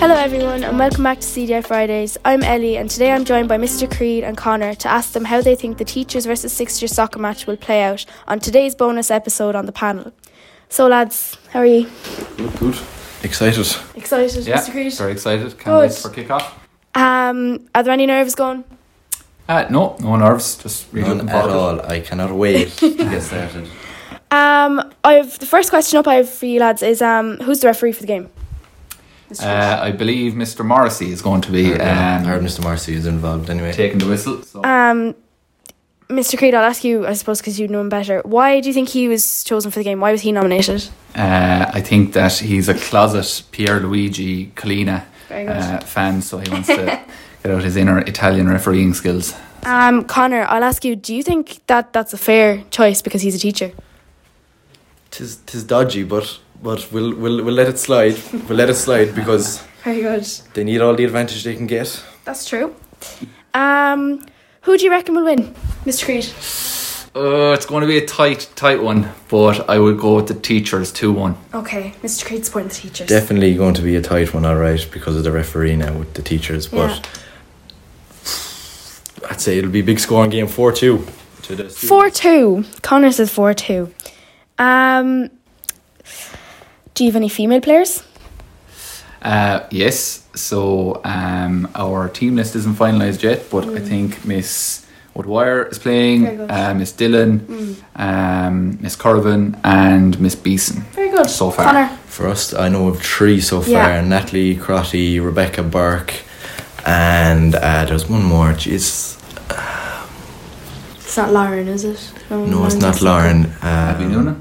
everyone, and welcome back to CDI Fridays. I'm Ellie, and today I'm joined by Mr. Creed and Connor to ask them how they think the teachers versus Sixers soccer match will play out on today's bonus episode on the panel. So, lads, how are you? Good, good. Excited. Excited, Yeah, Mr. Creed? very excited. Can't Good. wait for kick-off. Um, are there any nerves going? Uh, no, no nerves. Just really None looking at forward. to all. I cannot wait to get started. Um, I've the first question up I have for you lads is um, who's the referee for the game? Mr. Creed. Uh, I believe Mr. Morrissey is going to be I um, heard Mr. Marcy is involved anyway. taking the whistle. So. Um, Mr. Creed, I'll ask you, I suppose, because you know him better. Why do you think he was chosen for the game? Why was he nominated? Uh, I think that he's a closet Pierluigi Collina Very good. uh, fan, so he wants to get out his inner Italian refereeing skills. Um, Connor, I'll ask you, do you think that that's a fair choice because he's a teacher? Tis, tis dodgy, but but we'll, we'll we'll let it slide. We'll let it slide because Very good. they need all the advantage they can get. That's true. Um, who do you reckon will win? Mr. Creed. Uh, it's going to be a tight, tight one, but I would go with the teachers 2 1. Okay, Mr. Creed supporting the teachers. Definitely going to be a tight one, all right, because of the referee now with the teachers. But I'd say it'll be a big scoring game, four two. To the 4 2. Connor says 4 2. Um, do you have any female players? Uh, yes, so um, our team list isn't finalised yet, but I think Miss Woodwire is playing, Mm. Very good. Mm. uh, Miss Dillon, um, Miss Corvin, and Miss Beeson. Very good. So far. Connor. For us, I know of three so far: Yeah. Natalie Crotty, Rebecca Burke, and uh, there's one more. Jeez, It's not Lauren, is it? no, it's not Lauren. Um, Abby Noonan.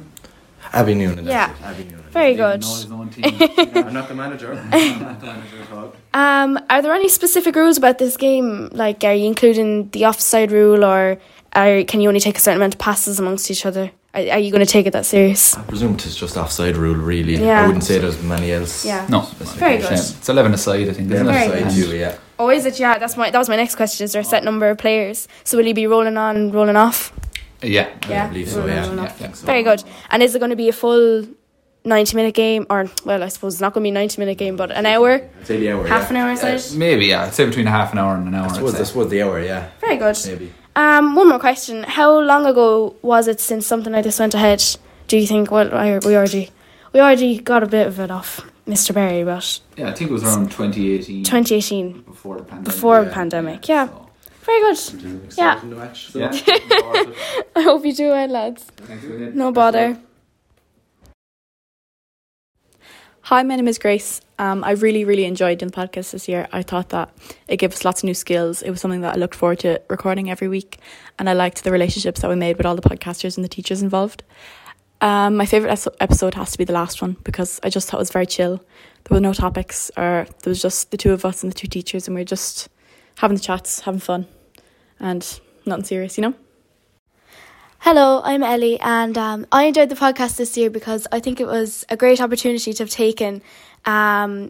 Abby Noonan. Yeah. it, Abby Noonan. Very Even good. know his. I'm not the manager. I'm not the manager at all. Um, are there any specific rules about this game? Like, are you including the offside rule, or are, can you only take a certain amount of passes amongst each other? Are, are you going to take it that serious? I presume it's just offside rule, really. Yeah. I wouldn't say there's many else. Yeah. no, Very good. It's 11 aside, I think, Yeah, isn't Very it? good. too, yeah. Oh, is it? Yeah, that's my that was my next question. Is there a set number of players? So will you be rolling on, rolling off? Yeah. Yeah, I believe so, rolling yeah. Yeah, off. yeah. Very good. And is it going to be a full ninety minute game, or well, I suppose it's not going to be a ninety minute game, but an hour, I'd say the hour, half yeah. an hour Uh, aside? maybe, yeah. I'd say between a half an hour and an hour. I I'd say. this was the hour, yeah. Very good. Maybe. Um, one more question. How long ago was it since something like this went ahead? Do you think? Well, I, we already we already got a bit of it off Mr. Barry, but Yeah, I think it was around 2018. 2018 Before the pandemic. before the Yeah. pandemic. Yeah, So, very good. Yeah. Excited in the match, so. yeah. I hope you do well, lads. No bother. Hi, my name is Grace. Um, I really, really enjoyed doing the podcast this year. I thought that it gave us lots of new skills. It was something that I looked forward to recording every week, and I liked the relationships that we made with all the podcasters and the teachers involved. Um, my favorite episode has to be the last one because I just thought it was very chill. There were no topics, or there was just the two of us and the two teachers, and we were just having the chats, having fun, and nothing serious, you know. Hello, I'm Ellie, and um, I enjoyed the podcast this year because I think it was a great opportunity to have taken. Um,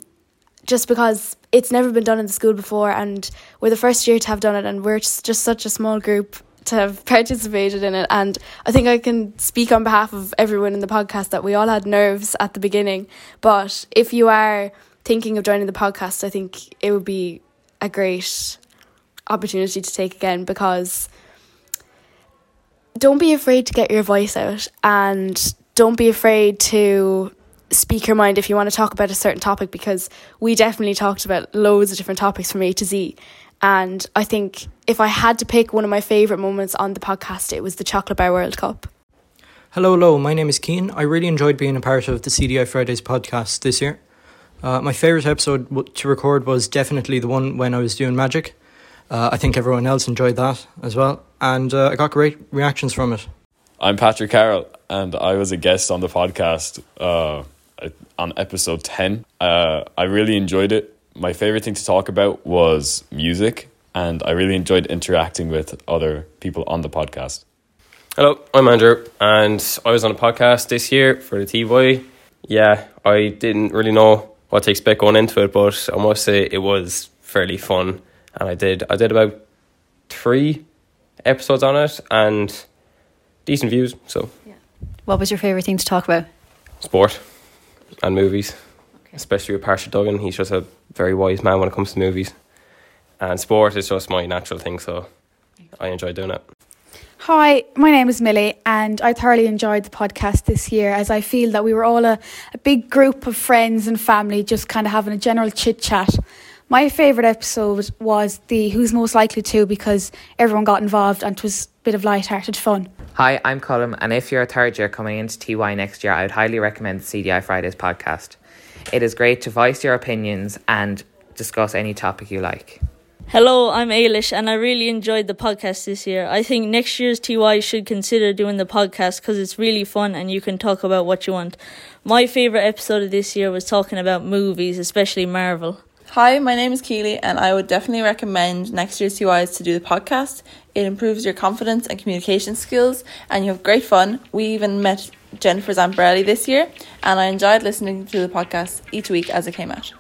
just because it's never been done in the school before, and we're the first year to have done it, and we're just, just such a small group to have participated in it. And I think I can speak on behalf of everyone in the podcast that we all had nerves at the beginning. But if you are thinking of joining the podcast, I think it would be a great opportunity to take again because don't be afraid to get your voice out and don't be afraid to speak your mind if you want to talk about a certain topic because we definitely talked about loads of different topics from A to Z. And I think if I had to pick one of my favourite moments on the podcast, it was the Chocolate Bar World Cup. Hello, hello. My name is Keen. I really enjoyed being a part of the CDI Fridays podcast this year. Uh, my favourite episode to record was definitely the one when I was doing magic. Uh, I think everyone else enjoyed that as well, and uh, I got great reactions from it. I'm Patrick Carroll, and I was a guest on the podcast uh, on episode 10. Uh, I really enjoyed it. My favorite thing to talk about was music, and I really enjoyed interacting with other people on the podcast. Hello, I'm Andrew, and I was on a podcast this year for the TY. Yeah, I didn't really know what to expect going into it, but I must say it was fairly fun, and I did I did about three episodes on it, and decent views. So What was your favourite thing to talk about? sport and movies, especially with Parsha Duggan. He's just a very wise man when it comes to movies. And sport is just my natural thing, so I enjoy doing it. Hi, my name is Millie, and I thoroughly enjoyed the podcast this year as I feel that we were all a, a big group of friends and family just kind of having a general chit chat. My favourite episode was the Who's Most Likely to because everyone got involved and it was a bit of light-hearted fun. Hi, I'm Colin, and if you're a third year coming into TY next year, I would highly recommend the CDI Fridays podcast. It is great to voice your opinions and discuss any topic you like. Hello, I'm Ailish, and I really enjoyed the podcast this year. I think next year's TY should consider doing the podcast because it's really fun and you can talk about what you want. My favourite episode of this year was talking about movies, especially Marvel. Hi, my name is Keely, and I would definitely recommend next year's TYs to do the podcast. It improves your confidence and communication skills, and you have great fun. We even met Jennifer Zamparelli this year, and I enjoyed listening to the podcast each week as it came out.